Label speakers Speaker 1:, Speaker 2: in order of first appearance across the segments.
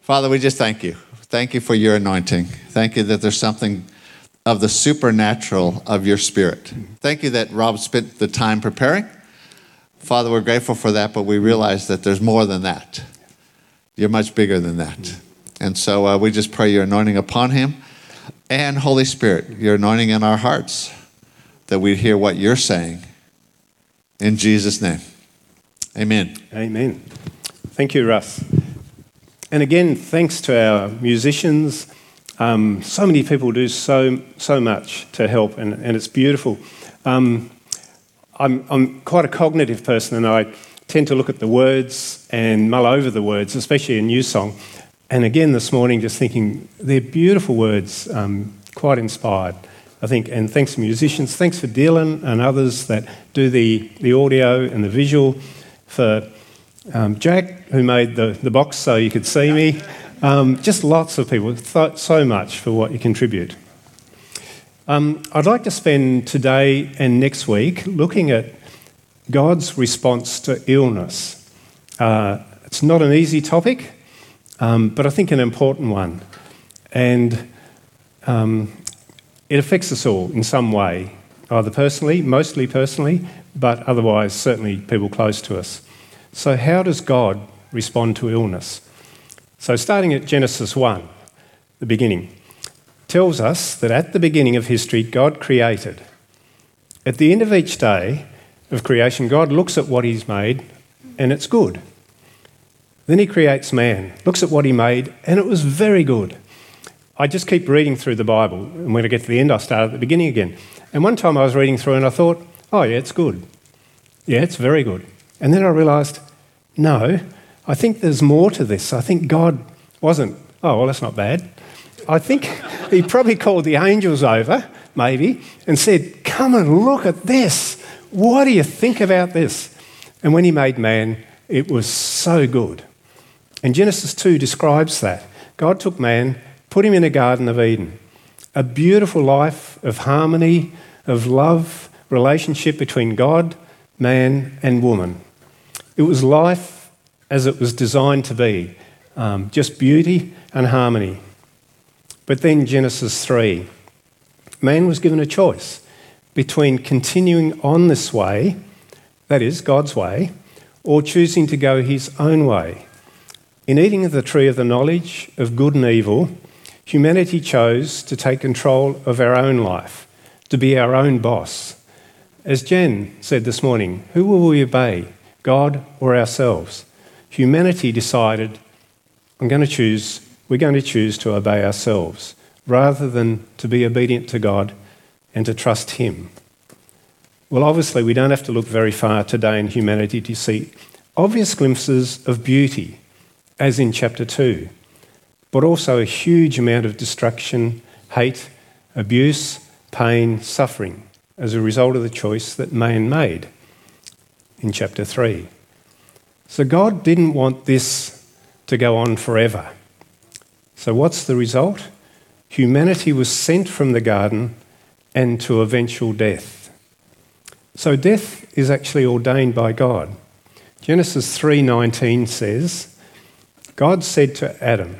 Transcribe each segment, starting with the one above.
Speaker 1: Father, we just thank you. Thank you for your anointing. Thank you that there's something of the supernatural of your spirit. Thank you that Rob spent the time preparing. Father, we're grateful for that, but we realize that there's more than that. You're much bigger than that. And so uh, we just pray your anointing upon him and Holy Spirit, your anointing in our hearts, that we hear what you're saying. In Jesus' name. Amen.
Speaker 2: Amen. Thank you, Russ. And again, thanks to our musicians. Um, so many people do so, so much to help, and, and it's beautiful. Um, I'm, I'm quite a cognitive person, and I tend to look at the words and mull over the words, especially a new song. And again, this morning, just thinking they're beautiful words, um, quite inspired. I think, and thanks to musicians, thanks for Dylan and others that do the, the audio and the visual, for um, Jack, who made the, the box so you could see me. Um, just lots of people. Th- so much for what you contribute. Um, I'd like to spend today and next week looking at God's response to illness. Uh, it's not an easy topic, um, but I think an important one. And um, it affects us all in some way, either personally, mostly personally, but otherwise, certainly people close to us. So, how does God respond to illness? So, starting at Genesis 1, the beginning, tells us that at the beginning of history, God created. At the end of each day of creation, God looks at what He's made and it's good. Then He creates man, looks at what He made, and it was very good. I just keep reading through the Bible, and when I get to the end, I start at the beginning again. And one time I was reading through and I thought, oh, yeah, it's good. Yeah, it's very good. And then I realised, no, I think there's more to this. I think God wasn't, oh, well, that's not bad. I think he probably called the angels over, maybe, and said, Come and look at this. What do you think about this? And when he made man, it was so good. And Genesis 2 describes that. God took man, put him in a Garden of Eden, a beautiful life of harmony, of love, relationship between God, man, and woman. It was life as it was designed to be, um, just beauty and harmony. But then Genesis 3 man was given a choice between continuing on this way, that is, God's way, or choosing to go his own way. In eating of the tree of the knowledge of good and evil, humanity chose to take control of our own life, to be our own boss. As Jen said this morning, who will we obey? God or ourselves. Humanity decided, I'm going to choose, we're going to choose to obey ourselves rather than to be obedient to God and to trust Him. Well, obviously, we don't have to look very far today in humanity to see obvious glimpses of beauty, as in chapter 2, but also a huge amount of destruction, hate, abuse, pain, suffering as a result of the choice that man made in chapter 3. So God didn't want this to go on forever. So, what's the result? Humanity was sent from the garden and to eventual death. So, death is actually ordained by God. Genesis 3:19 says, God said to Adam,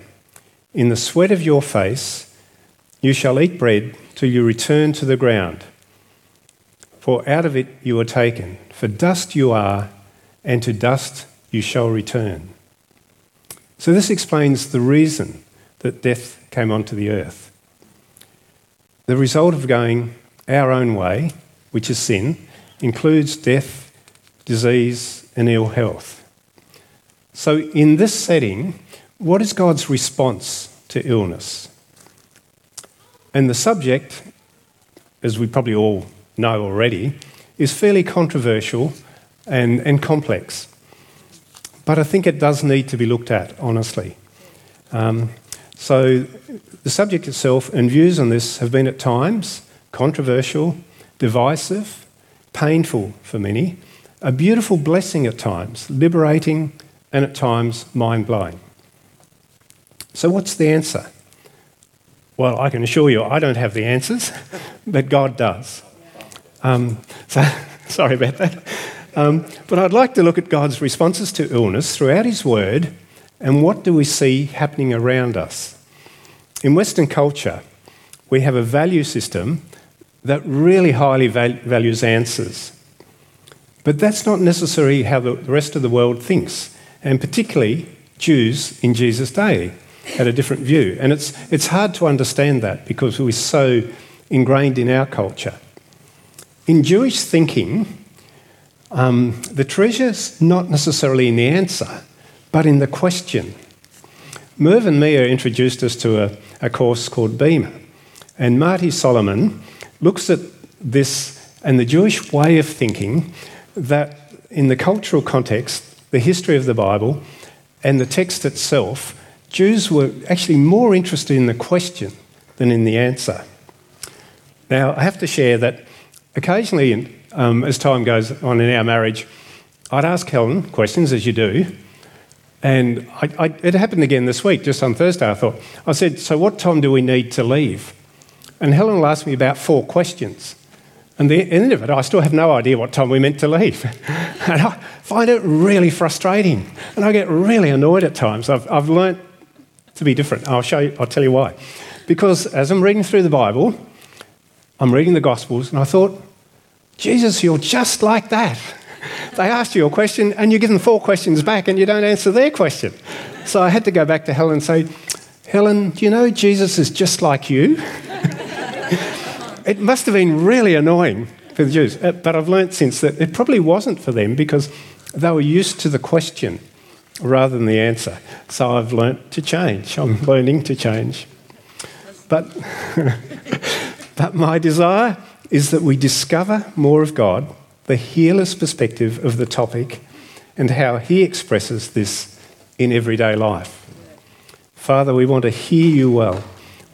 Speaker 2: "In the sweat of your face you shall eat bread till you return to the ground, for out of it you are taken." For dust you are, and to dust you shall return. So, this explains the reason that death came onto the earth. The result of going our own way, which is sin, includes death, disease, and ill health. So, in this setting, what is God's response to illness? And the subject, as we probably all know already, is fairly controversial and, and complex. But I think it does need to be looked at, honestly. Um, so, the subject itself and views on this have been at times controversial, divisive, painful for many, a beautiful blessing at times, liberating, and at times mind blowing. So, what's the answer? Well, I can assure you I don't have the answers, but God does. Um, so, sorry about that. Um, but I'd like to look at God's responses to illness throughout His Word And what do we see happening around us? In Western culture, we have a value system that really highly val- values answers. But that's not necessarily how the rest of the world thinks, and particularly Jews in Jesus' day had a different view. And it's, it's hard to understand that because we're so ingrained in our culture. In Jewish thinking, um, the treasure's not necessarily in the answer, but in the question. Merv and Mia introduced us to a, a course called Bema, and Marty Solomon looks at this and the Jewish way of thinking that in the cultural context, the history of the Bible, and the text itself, Jews were actually more interested in the question than in the answer. Now, I have to share that occasionally, um, as time goes on in our marriage, I'd ask Helen questions, as you do, and I, I, it happened again this week, just on Thursday. I thought, I said, So, what time do we need to leave? And Helen will ask me about four questions. And the end of it, I still have no idea what time we meant to leave. and I find it really frustrating. And I get really annoyed at times. I've, I've learnt to be different. I'll show you, I'll tell you why. Because as I'm reading through the Bible, I'm reading the Gospels, and I thought, Jesus, you're just like that. They asked you a question, and you give them four questions back, and you don't answer their question. So I had to go back to Helen and say, Helen, do you know Jesus is just like you? it must have been really annoying for the Jews. Uh, but I've learnt since that it probably wasn't for them because they were used to the question rather than the answer. So I've learnt to change. I'm learning to change. But, but my desire is that we discover more of God, the healer's perspective of the topic, and how he expresses this in everyday life. Father, we want to hear you well.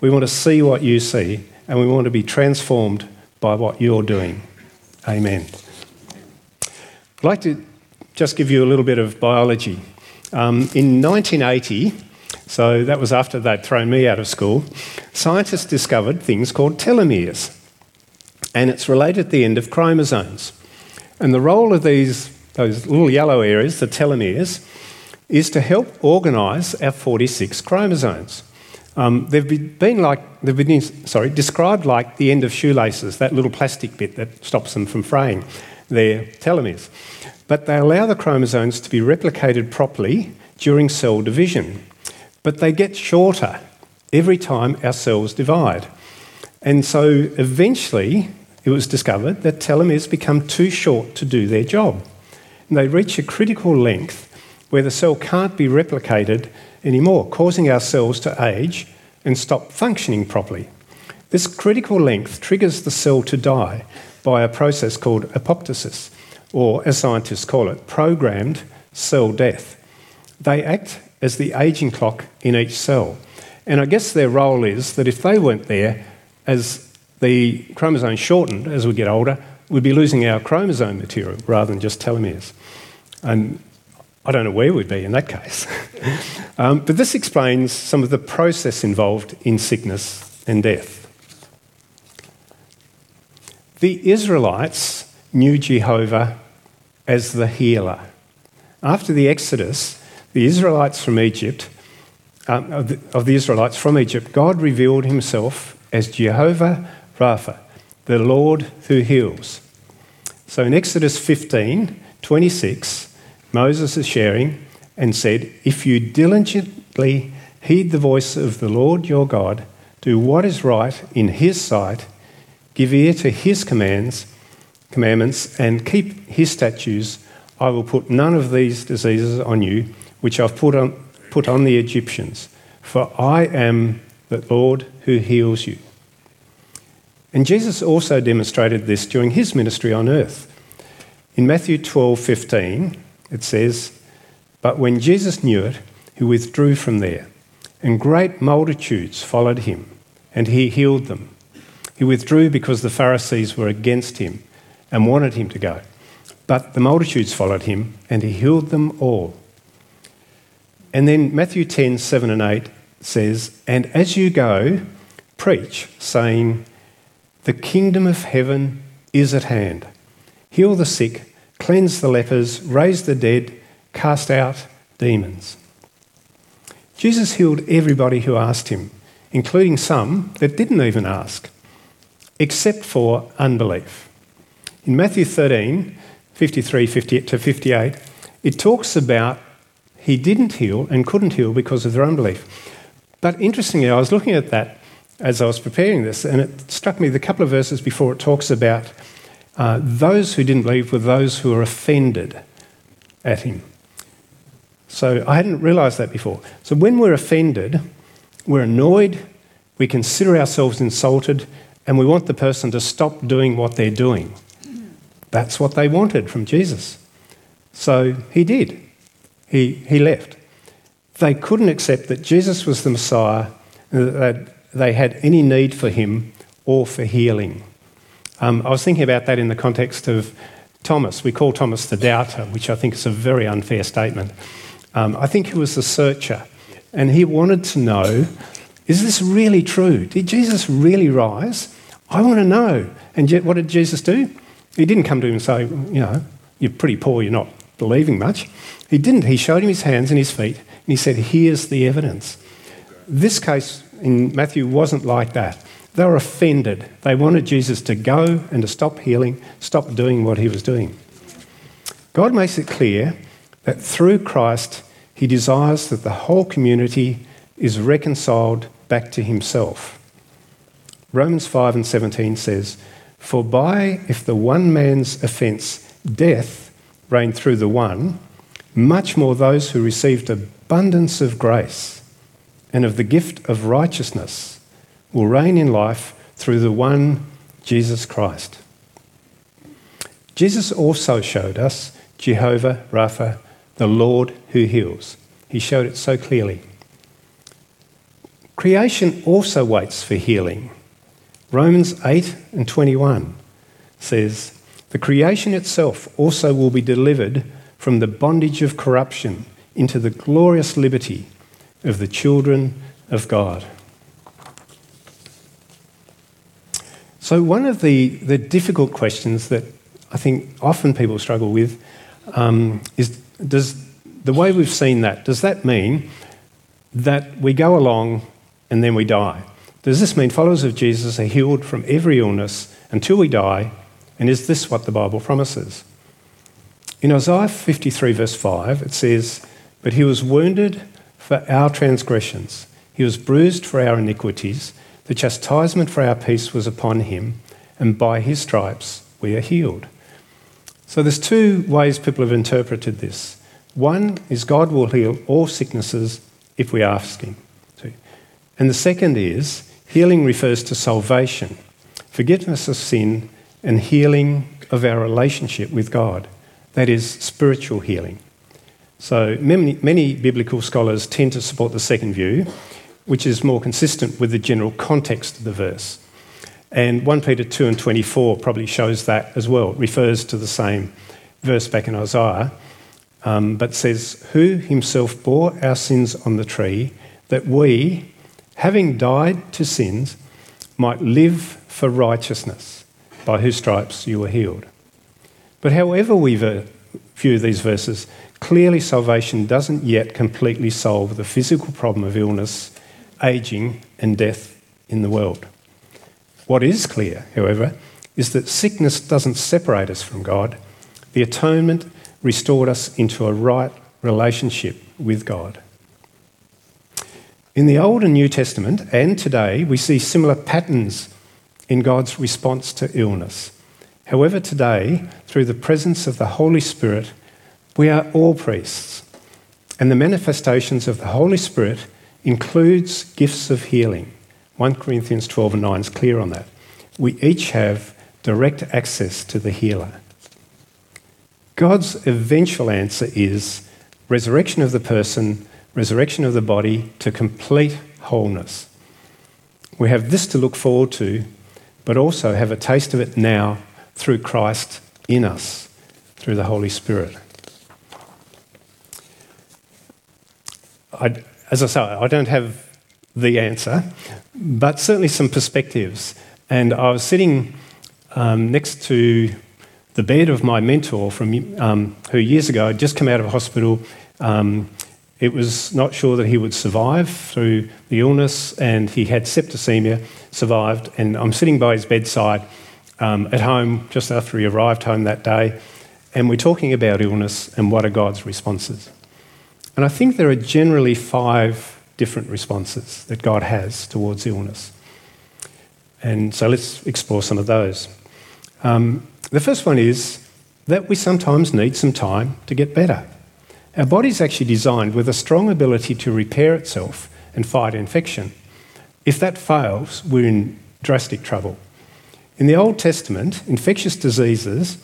Speaker 2: We want to see what you see, and we want to be transformed by what you're doing. Amen. I'd like to just give you a little bit of biology. Um, in 1980, so that was after they'd thrown me out of school, scientists discovered things called telomeres. And it's related to the end of chromosomes. And the role of these, those little yellow areas, the telomeres, is to help organise our 46 chromosomes. Um, they've been like they've been sorry described like the end of shoelaces, that little plastic bit that stops them from fraying. Their telomeres, but they allow the chromosomes to be replicated properly during cell division. But they get shorter every time our cells divide, and so eventually it was discovered that telomeres become too short to do their job, and they reach a critical length where the cell can't be replicated anymore, causing our cells to age and stop functioning properly. This critical length triggers the cell to die by a process called apoptosis, or as scientists call it, programmed cell death. They act as the aging clock in each cell. And I guess their role is that if they weren't there, as the chromosome shortened as we get older, we'd be losing our chromosome material rather than just telomeres. And I don't know where we'd be in that case. um, but this explains some of the process involved in sickness and death. The Israelites knew Jehovah as the healer. After the Exodus, the Israelites from Egypt, um, of, the, of the Israelites from Egypt, God revealed himself as Jehovah Rapha, the Lord who heals. So in Exodus 15 26, Moses is sharing and said, If you diligently heed the voice of the Lord your God, do what is right in his sight, give ear to his commands, commandments, and keep his statutes, I will put none of these diseases on you, which I've put on, put on the Egyptians, for I am the Lord who heals you. And Jesus also demonstrated this during his ministry on earth. In Matthew 12 15, it says, But when Jesus knew it, he withdrew from there, and great multitudes followed him, and he healed them. He withdrew because the Pharisees were against him and wanted him to go. But the multitudes followed him, and he healed them all. And then Matthew 10 7 and 8 says, And as you go, preach, saying, The kingdom of heaven is at hand. Heal the sick cleanse the lepers, raise the dead, cast out demons. Jesus healed everybody who asked him, including some that didn't even ask, except for unbelief. In Matthew 13, 53 58 to 58, it talks about he didn't heal and couldn't heal because of their unbelief. But interestingly, I was looking at that as I was preparing this, and it struck me the couple of verses before it talks about uh, those who didn't believe were those who were offended at him. So I hadn't realised that before. So when we're offended, we're annoyed, we consider ourselves insulted, and we want the person to stop doing what they're doing. That's what they wanted from Jesus. So he did. He, he left. They couldn't accept that Jesus was the Messiah, that they had any need for him or for healing. Um, I was thinking about that in the context of Thomas. We call Thomas the doubter, which I think is a very unfair statement. Um, I think he was the searcher, and he wanted to know is this really true? Did Jesus really rise? I want to know. And yet, what did Jesus do? He didn't come to him and say, You know, you're pretty poor, you're not believing much. He didn't. He showed him his hands and his feet, and he said, Here's the evidence. This case in Matthew wasn't like that. They were offended. They wanted Jesus to go and to stop healing, stop doing what he was doing. God makes it clear that through Christ, he desires that the whole community is reconciled back to himself. Romans 5 and 17 says, For by if the one man's offence, death, reigned through the one, much more those who received abundance of grace and of the gift of righteousness will reign in life through the one Jesus Christ. Jesus also showed us Jehovah Rapha, the Lord who heals. He showed it so clearly. Creation also waits for healing. Romans 8 and 21 says, The creation itself also will be delivered from the bondage of corruption into the glorious liberty of the children of God. So, one of the, the difficult questions that I think often people struggle with um, is does the way we've seen that, does that mean that we go along and then we die? Does this mean followers of Jesus are healed from every illness until we die? And is this what the Bible promises? In Isaiah 53, verse 5, it says, But he was wounded for our transgressions, he was bruised for our iniquities. The chastisement for our peace was upon him, and by his stripes we are healed. So there's two ways people have interpreted this. One is God will heal all sicknesses if we ask him. And the second is healing refers to salvation, forgiveness of sin, and healing of our relationship with God. That is spiritual healing. So many, many biblical scholars tend to support the second view, which is more consistent with the general context of the verse. And 1 Peter 2 and 24 probably shows that as well, it refers to the same verse back in Isaiah, um, but says, Who himself bore our sins on the tree, that we, having died to sins, might live for righteousness, by whose stripes you were healed. But however we view these verses, clearly salvation doesn't yet completely solve the physical problem of illness aging, and death in the world. What is clear, however, is that sickness doesn't separate us from God. The atonement restored us into a right relationship with God. In the Old and New Testament and today, we see similar patterns in God's response to illness. However, today, through the presence of the Holy Spirit, we are all priests, and the manifestations of the Holy Spirit includes gifts of healing. 1 Corinthians 12 and 9 is clear on that. We each have direct access to the healer. God's eventual answer is resurrection of the person, resurrection of the body to complete wholeness. We have this to look forward to, but also have a taste of it now through Christ in us, through the Holy Spirit. I'd, as I say, I don't have the answer, but certainly some perspectives. And I was sitting um, next to the bed of my mentor from um, who years ago had just come out of hospital. Um, it was not sure that he would survive through the illness, and he had septicemia, survived. And I'm sitting by his bedside um, at home just after he arrived home that day, and we're talking about illness and what are God's responses. And I think there are generally five different responses that God has towards illness. And so let's explore some of those. Um, the first one is that we sometimes need some time to get better. Our body is actually designed with a strong ability to repair itself and fight infection. If that fails, we're in drastic trouble. In the Old Testament, infectious diseases,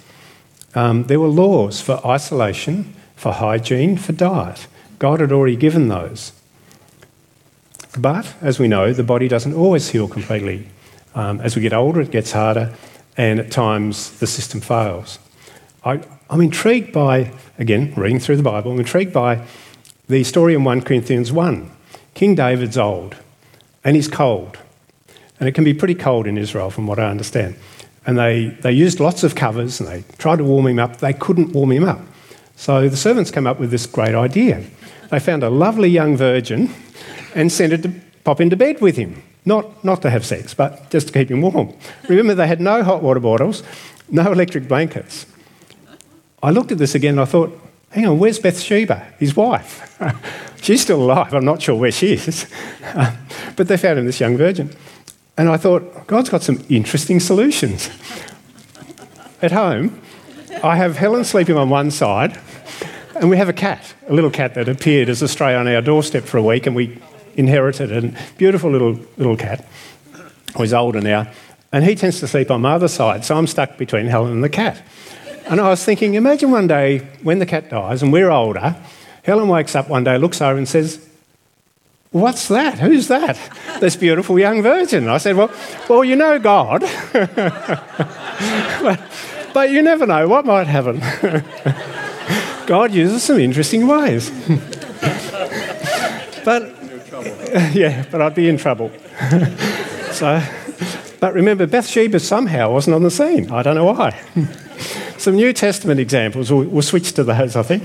Speaker 2: um, there were laws for isolation, for hygiene, for diet. God had already given those. But, as we know, the body doesn't always heal completely. Um, as we get older, it gets harder, and at times the system fails. I, I'm intrigued by, again, reading through the Bible, I'm intrigued by the story in 1 Corinthians 1. King David's old, and he's cold. And it can be pretty cold in Israel, from what I understand. And they, they used lots of covers and they tried to warm him up. They couldn't warm him up. So the servants came up with this great idea. They found a lovely young virgin and sent her to pop into bed with him. Not, not to have sex, but just to keep him warm. Remember, they had no hot water bottles, no electric blankets. I looked at this again and I thought, hang on, where's Bathsheba, his wife? She's still alive. I'm not sure where she is. but they found him this young virgin. And I thought, God's got some interesting solutions. At home, I have Helen sleeping on one side, and we have a cat, a little cat that appeared as a stray on our doorstep for a week, and we inherited a beautiful little, little cat. He's older now, and he tends to sleep on my other side, so I'm stuck between Helen and the cat. And I was thinking, imagine one day when the cat dies and we're older, Helen wakes up one day, looks over, and says, What's that? Who's that? This beautiful young virgin. I said, Well, well you know God. but, but you never know what might happen. God uses some interesting ways. but yeah, but I'd be in trouble. so, but remember, Bathsheba somehow wasn't on the scene. I don't know why. Some New Testament examples. We'll, we'll switch to those, I think.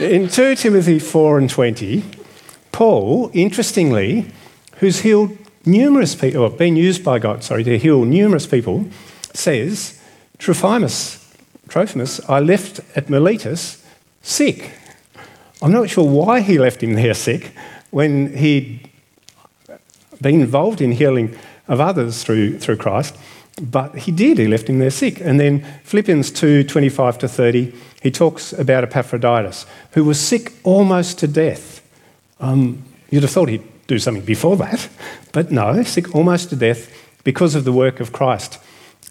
Speaker 2: In 2 Timothy 4 and 20, Paul, interestingly, who's healed numerous people, or been used by God, sorry, to heal numerous people, says, Trophimus, Trophimus, I left at Miletus sick. I'm not sure why he left him there sick when he'd been involved in healing of others through, through Christ, but he did, he left him there sick. And then Philippians 2 25 to 30, he talks about Epaphroditus, who was sick almost to death. Um, you'd have thought he'd do something before that, but no, sick almost to death because of the work of Christ.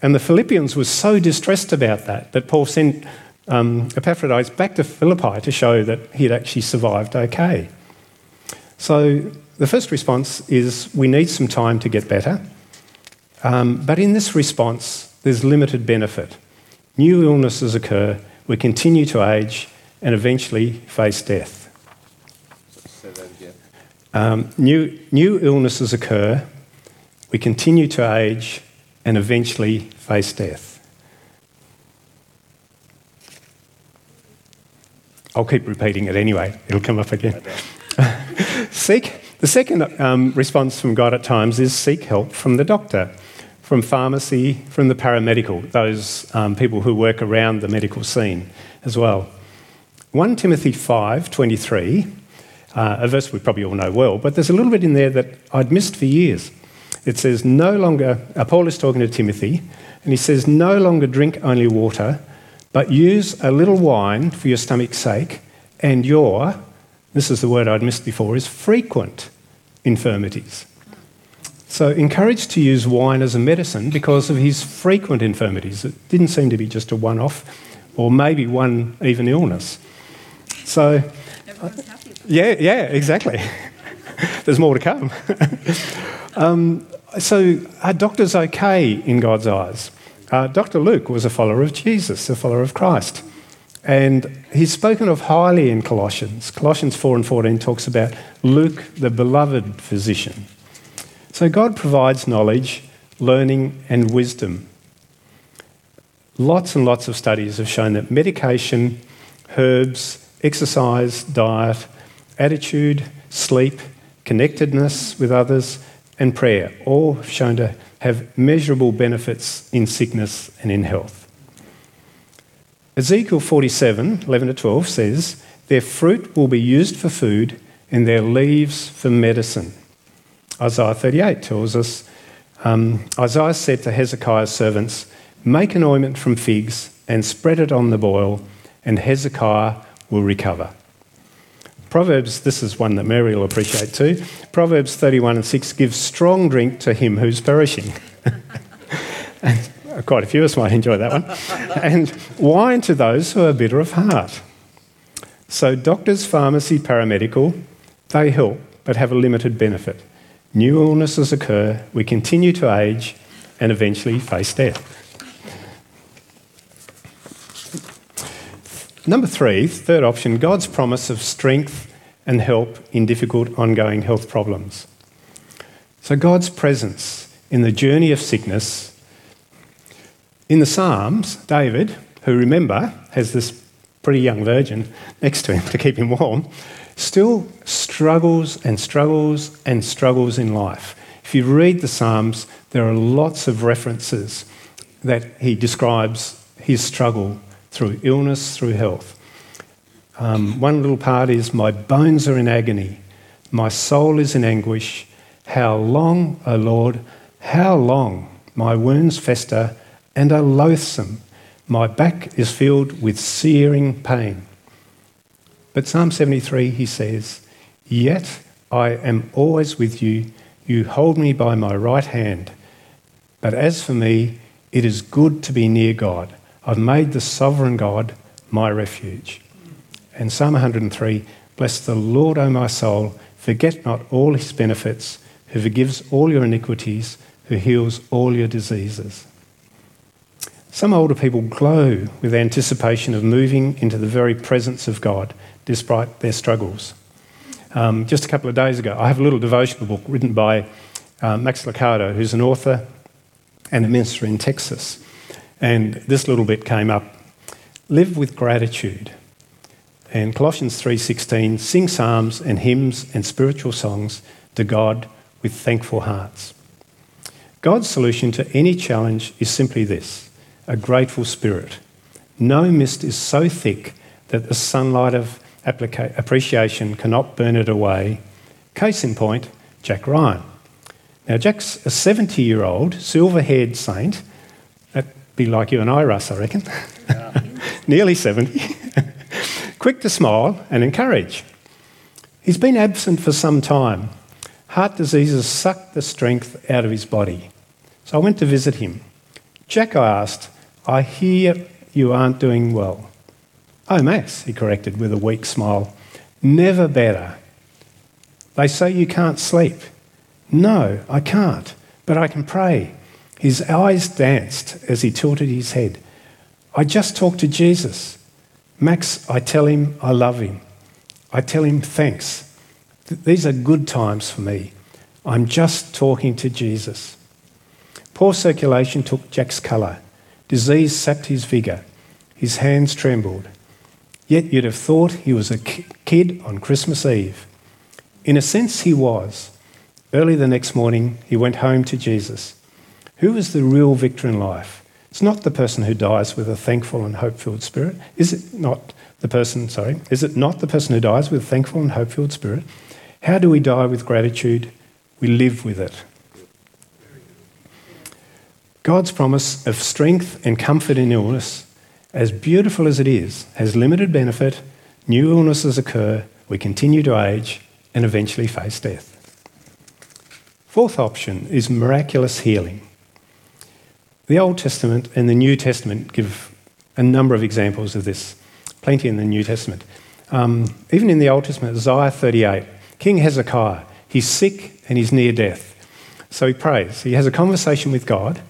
Speaker 2: And the Philippians were so distressed about that that Paul sent um, Epaphroditus back to Philippi to show that he'd actually survived okay. So the first response is we need some time to get better. Um, but in this response, there's limited benefit. New illnesses occur, we continue to age, and eventually face death. Um, new, new illnesses occur, we continue to age, and eventually face death. I'll keep repeating it anyway, it'll come up again. seek, the second um, response from God at times is seek help from the doctor, from pharmacy, from the paramedical, those um, people who work around the medical scene as well. 1 Timothy 5 23, uh, a verse we probably all know well, but there's a little bit in there that I'd missed for years. It says, No longer, Paul is talking to Timothy, and he says, No longer drink only water, but use a little wine for your stomach's sake and your this is the word I'd missed before, is frequent infirmities. So, encouraged to use wine as a medicine because of his frequent infirmities. It didn't seem to be just a one off, or maybe one even illness. So, yeah, yeah, exactly. There's more to come. um, so, are doctors okay in God's eyes? Uh, Dr. Luke was a follower of Jesus, a follower of Christ. And he's spoken of highly in Colossians. Colossians 4 and 14 talks about Luke, the beloved physician. So God provides knowledge, learning, and wisdom. Lots and lots of studies have shown that medication, herbs, exercise, diet, attitude, sleep, connectedness with others, and prayer all shown to have measurable benefits in sickness and in health. Ezekiel 47 11 to 12 says, Their fruit will be used for food and their leaves for medicine. Isaiah 38 tells us um, Isaiah said to Hezekiah's servants, Make an ointment from figs and spread it on the boil, and Hezekiah will recover. Proverbs, this is one that Mary will appreciate too. Proverbs 31 and 6 gives strong drink to him who's perishing. and uh, quite a few of us might enjoy that one. and wine to those who are bitter of heart. So, doctors, pharmacy, paramedical, they help but have a limited benefit. New illnesses occur, we continue to age, and eventually face death. Number three, third option, God's promise of strength and help in difficult ongoing health problems. So, God's presence in the journey of sickness. In the Psalms, David, who remember has this pretty young virgin next to him to keep him warm, still struggles and struggles and struggles in life. If you read the Psalms, there are lots of references that he describes his struggle through illness, through health. Um, one little part is My bones are in agony, my soul is in anguish. How long, O Lord, how long my wounds fester and are loathsome. My back is filled with searing pain. But Psalm 73, he says, Yet I am always with you. You hold me by my right hand. But as for me, it is good to be near God. I've made the sovereign God my refuge. And Psalm 103 Bless the Lord, O my soul, forget not all his benefits, who forgives all your iniquities, who heals all your diseases. Some older people glow with anticipation of moving into the very presence of God despite their struggles. Um, just a couple of days ago, I have a little devotional book written by uh, Max Lucado, who's an author and a minister in Texas. And this little bit came up. Live with gratitude. And Colossians 3:16, sing psalms and hymns and spiritual songs to God with thankful hearts. God's solution to any challenge is simply this a grateful spirit. No mist is so thick that the sunlight of applica- appreciation cannot burn it away. Case in point, Jack Ryan. Now, Jack's a 70 year old, silver haired saint be like you and I, Russ, I reckon. Yeah. Nearly 70. Quick to smile and encourage. He's been absent for some time. Heart diseases sucked the strength out of his body. So I went to visit him. Jack, I asked, I hear you aren't doing well. Oh, Max, he corrected with a weak smile. Never better. They say you can't sleep. No, I can't, but I can pray. His eyes danced as he tilted his head. I just talked to Jesus. Max, I tell him I love him. I tell him thanks. These are good times for me. I'm just talking to Jesus. Poor circulation took Jack's colour. Disease sapped his vigour. His hands trembled. Yet you'd have thought he was a kid on Christmas Eve. In a sense, he was. Early the next morning, he went home to Jesus. Who is the real victor in life? It's not the person who dies with a thankful and hope filled spirit. Is it not the person, sorry, is it not the person who dies with a thankful and hope filled spirit? How do we die with gratitude? We live with it. God's promise of strength and comfort in illness, as beautiful as it is, has limited benefit. New illnesses occur, we continue to age, and eventually face death. Fourth option is miraculous healing. The Old Testament and the New Testament give a number of examples of this, plenty in the New Testament. Um, even in the Old Testament, Isaiah 38, King Hezekiah, he's sick and he's near death. So he prays. He has a conversation with God,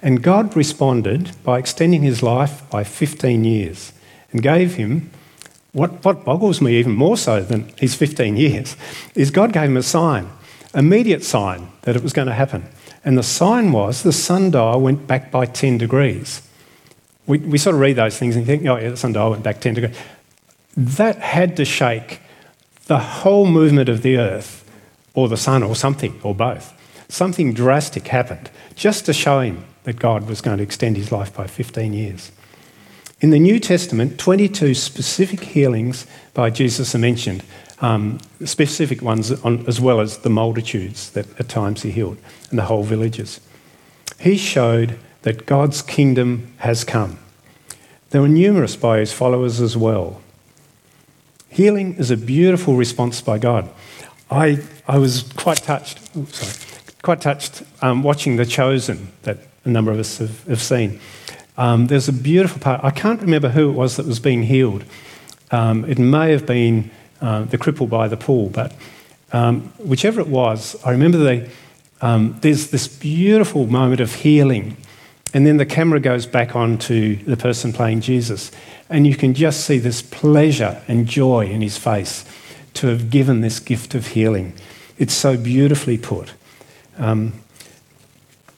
Speaker 2: and God responded by extending his life by 15 years and gave him what, what boggles me even more so than his 15 years is God gave him a sign, immediate sign that it was going to happen. And the sign was the sundial went back by 10 degrees. We, we sort of read those things and think, oh, yeah, the sundial went back 10 degrees. That had to shake the whole movement of the earth, or the sun, or something, or both, something drastic happened just to show him that God was going to extend his life by 15 years. In the New Testament, 22 specific healings by Jesus are mentioned, um, specific ones on, as well as the multitudes that at times he healed and the whole villages. He showed that God's kingdom has come. There were numerous by his followers as well. Healing is a beautiful response by God. I, I was quite touched, sorry, quite touched um, watching The Chosen that a number of us have, have seen. Um, there's a beautiful part. I can't remember who it was that was being healed. Um, it may have been uh, the cripple by the pool, but um, whichever it was, I remember they, um, there's this beautiful moment of healing. And then the camera goes back on to the person playing Jesus. And you can just see this pleasure and joy in his face to have given this gift of healing. It's so beautifully put. Um,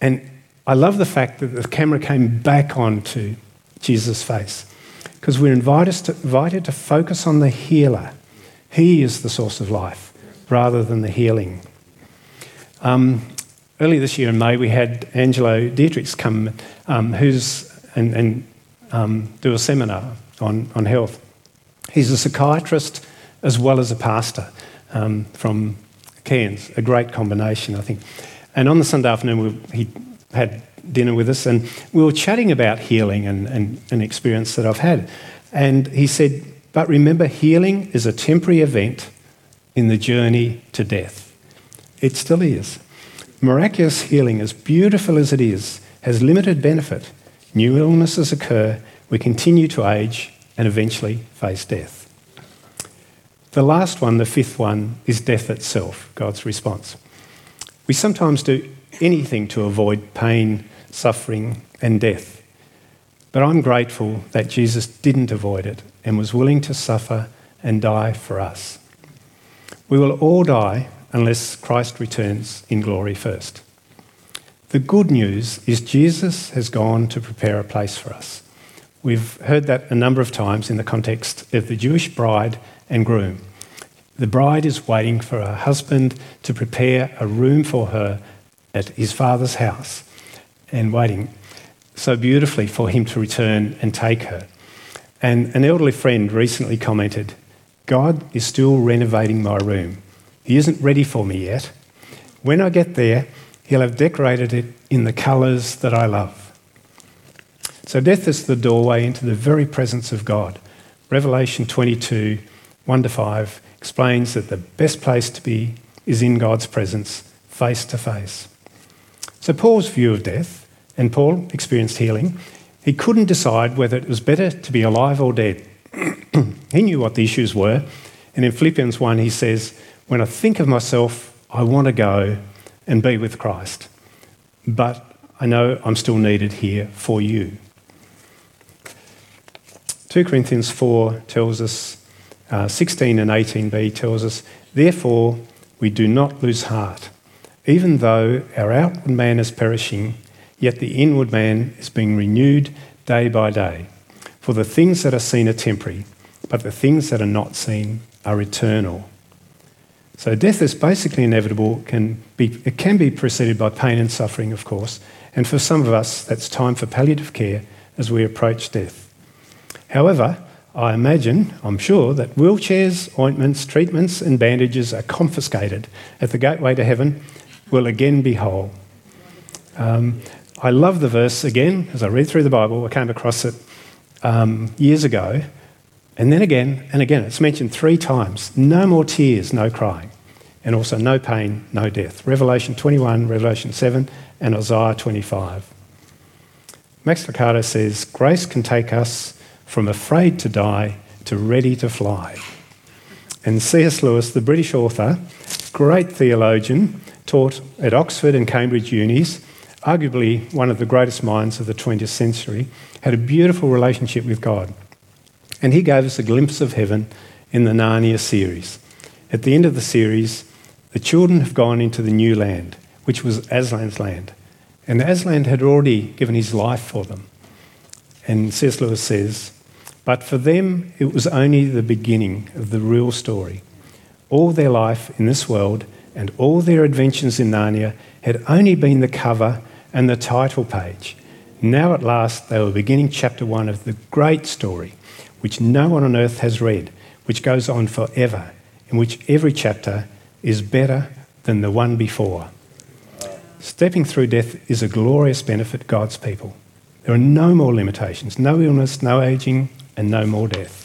Speaker 2: and I love the fact that the camera came back onto Jesus' face because we're invited to, invited to focus on the healer. He is the source of life rather than the healing. Um, earlier this year in May, we had Angelo Dietrichs come, um, who's and, and um, do a seminar on, on health. He's a psychiatrist as well as a pastor um, from Cairns, a great combination, I think. And on the Sunday afternoon, we, he had dinner with us, and we were chatting about healing and, and an experience that I've had. And he said, But remember, healing is a temporary event in the journey to death. It still is. Miraculous healing, as beautiful as it is, has limited benefit. New illnesses occur, we continue to age, and eventually face death. The last one, the fifth one, is death itself, God's response. We sometimes do anything to avoid pain, suffering, and death. But I'm grateful that Jesus didn't avoid it and was willing to suffer and die for us. We will all die unless Christ returns in glory first. The good news is Jesus has gone to prepare a place for us. We've heard that a number of times in the context of the Jewish bride and groom. The bride is waiting for her husband to prepare a room for her at his father's house and waiting so beautifully for him to return and take her. And an elderly friend recently commented, God is still renovating my room. He isn't ready for me yet. When I get there, he'll have decorated it in the colours that I love. So, death is the doorway into the very presence of God. Revelation 22 1 to 5 explains that the best place to be is in God's presence, face to face. So, Paul's view of death, and Paul experienced healing, he couldn't decide whether it was better to be alive or dead. he knew what the issues were, and in Philippians 1, he says, When I think of myself, I want to go and be with Christ, but I know I'm still needed here for you. 2 Corinthians 4 tells us, uh, 16 and 18b tells us, Therefore, we do not lose heart. Even though our outward man is perishing, yet the inward man is being renewed day by day. For the things that are seen are temporary, but the things that are not seen are eternal. So death is basically inevitable. Can be, it can be preceded by pain and suffering, of course, and for some of us, that's time for palliative care as we approach death. However, I imagine, I'm sure, that wheelchairs, ointments, treatments, and bandages are confiscated at the gateway to heaven will again be whole. Um, I love the verse again as I read through the Bible. I came across it um, years ago, and then again and again. It's mentioned three times no more tears, no crying, and also no pain, no death. Revelation 21, Revelation 7, and Isaiah 25. Max Lucado says, Grace can take us from afraid to die to ready to fly. And C.S. Lewis, the British author, great theologian, taught at Oxford and Cambridge unis, arguably one of the greatest minds of the 20th century, had a beautiful relationship with God. And he gave us a glimpse of heaven in the Narnia series. At the end of the series, the children have gone into the new land, which was Aslan's land. And Aslan had already given his life for them. And C.S. Lewis says, but for them, it was only the beginning of the real story. all their life in this world and all their adventures in Narnia had only been the cover and the title page. Now, at last, they were beginning chapter one of the great story, which no one on earth has read, which goes on forever, in which every chapter is better than the one before. Stepping through death is a glorious benefit, God's people. There are no more limitations, no illness, no aging, and no more death.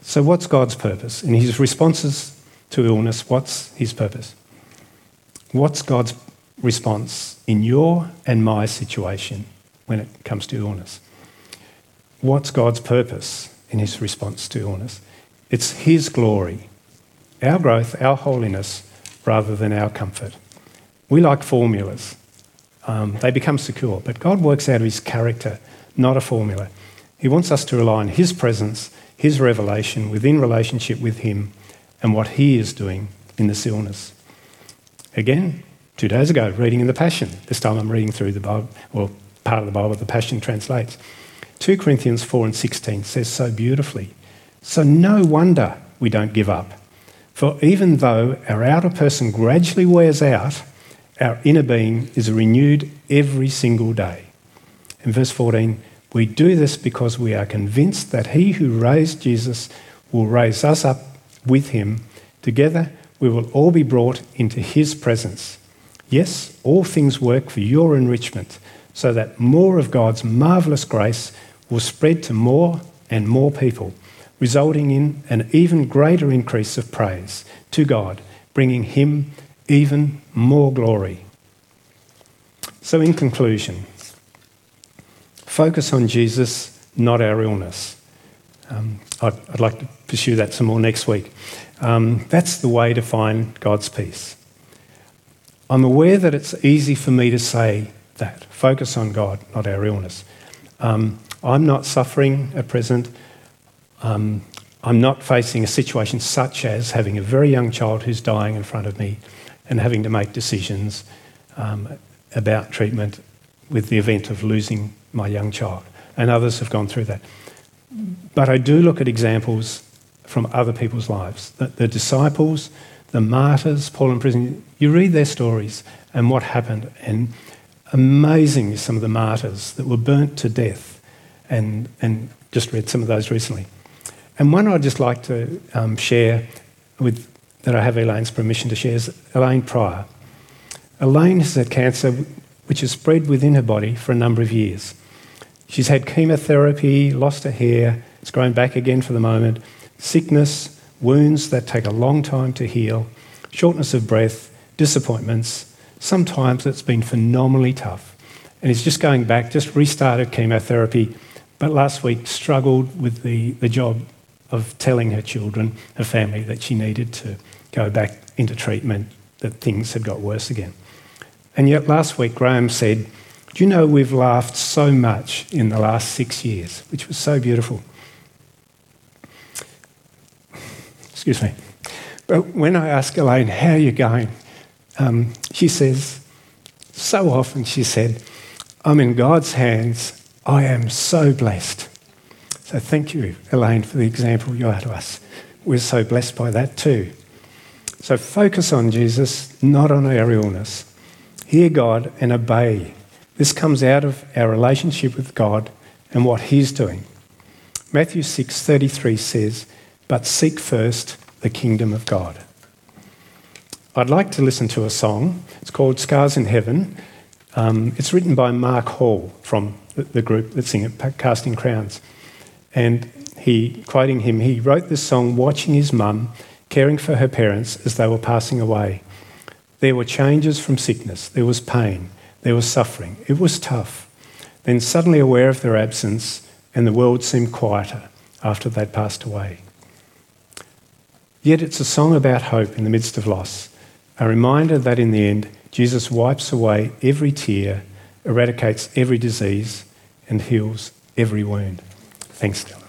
Speaker 2: So, what's God's purpose? In his responses to illness, what's his purpose? What's God's response in your and my situation when it comes to illness? What's God's purpose in his response to illness? It's his glory, our growth, our holiness, rather than our comfort. We like formulas. Um, they become secure, but God works out of his character, not a formula. He wants us to rely on his presence, his revelation within relationship with him, and what he is doing in this illness. Again, two days ago, reading in the Passion. This time I'm reading through the Bible, or part of the Bible the Passion translates. 2 Corinthians 4 and 16 says so beautifully. So no wonder we don't give up. For even though our outer person gradually wears out, our inner being is renewed every single day. In verse 14, we do this because we are convinced that he who raised Jesus will raise us up with him. Together, we will all be brought into his presence. Yes, all things work for your enrichment, so that more of God's marvellous grace will spread to more and more people, resulting in an even greater increase of praise to God, bringing him even more glory. So, in conclusion, focus on Jesus, not our illness. Um, I'd, I'd, like to pursue that some more next week. Um, that's the way to find God's peace. I'm aware that it's easy for me to say that focus on God, not our illness. Um, I'm not suffering at present. Um, I'm not facing a situation such as having a very young child who's dying in front of me and having to make decisions um, about treatment with the event of losing my young child. And others have gone through that. But I do look at examples from other people's lives. The, the disciples, the martyrs, Paul in prison, you read their stories and what happened. And amazing some of the martyrs that were burnt to death. And, and just read some of those recently. And one I'd just like to um, share with that I have Elaine's permission to share is Elaine Pryor. Elaine has had cancer which has spread within her body for a number of years. She's had chemotherapy, lost her hair, it's grown back again for the moment, sickness, wounds that take a long time to heal, shortness of breath, disappointments. Sometimes it's been phenomenally tough. And he's just going back, just restarted chemotherapy, but last week struggled with the, the job of telling her children, her family, that she needed to go back into treatment, that things had got worse again. And yet last week, Graham said, Do you know we've laughed so much in the last six years, which was so beautiful. Excuse me. But when I ask Elaine, How are you going? Um, she says, So often, she said, I'm in God's hands. I am so blessed. So thank you, Elaine, for the example you are to us. We're so blessed by that too. So focus on Jesus, not on our illness. Hear God and obey. This comes out of our relationship with God and what He's doing. Matthew 6:33 says, "But seek first the kingdom of God." I'd like to listen to a song. It's called "Scars in Heaven." Um, it's written by Mark Hall from the group that sing it, Casting Crowns. And he, quoting him, he wrote this song watching his mum caring for her parents as they were passing away. There were changes from sickness, there was pain, there was suffering. It was tough. Then, suddenly aware of their absence, and the world seemed quieter after they'd passed away. Yet it's a song about hope in the midst of loss, a reminder that in the end, Jesus wipes away every tear, eradicates every disease, and heals every wound. Thanks, Dylan.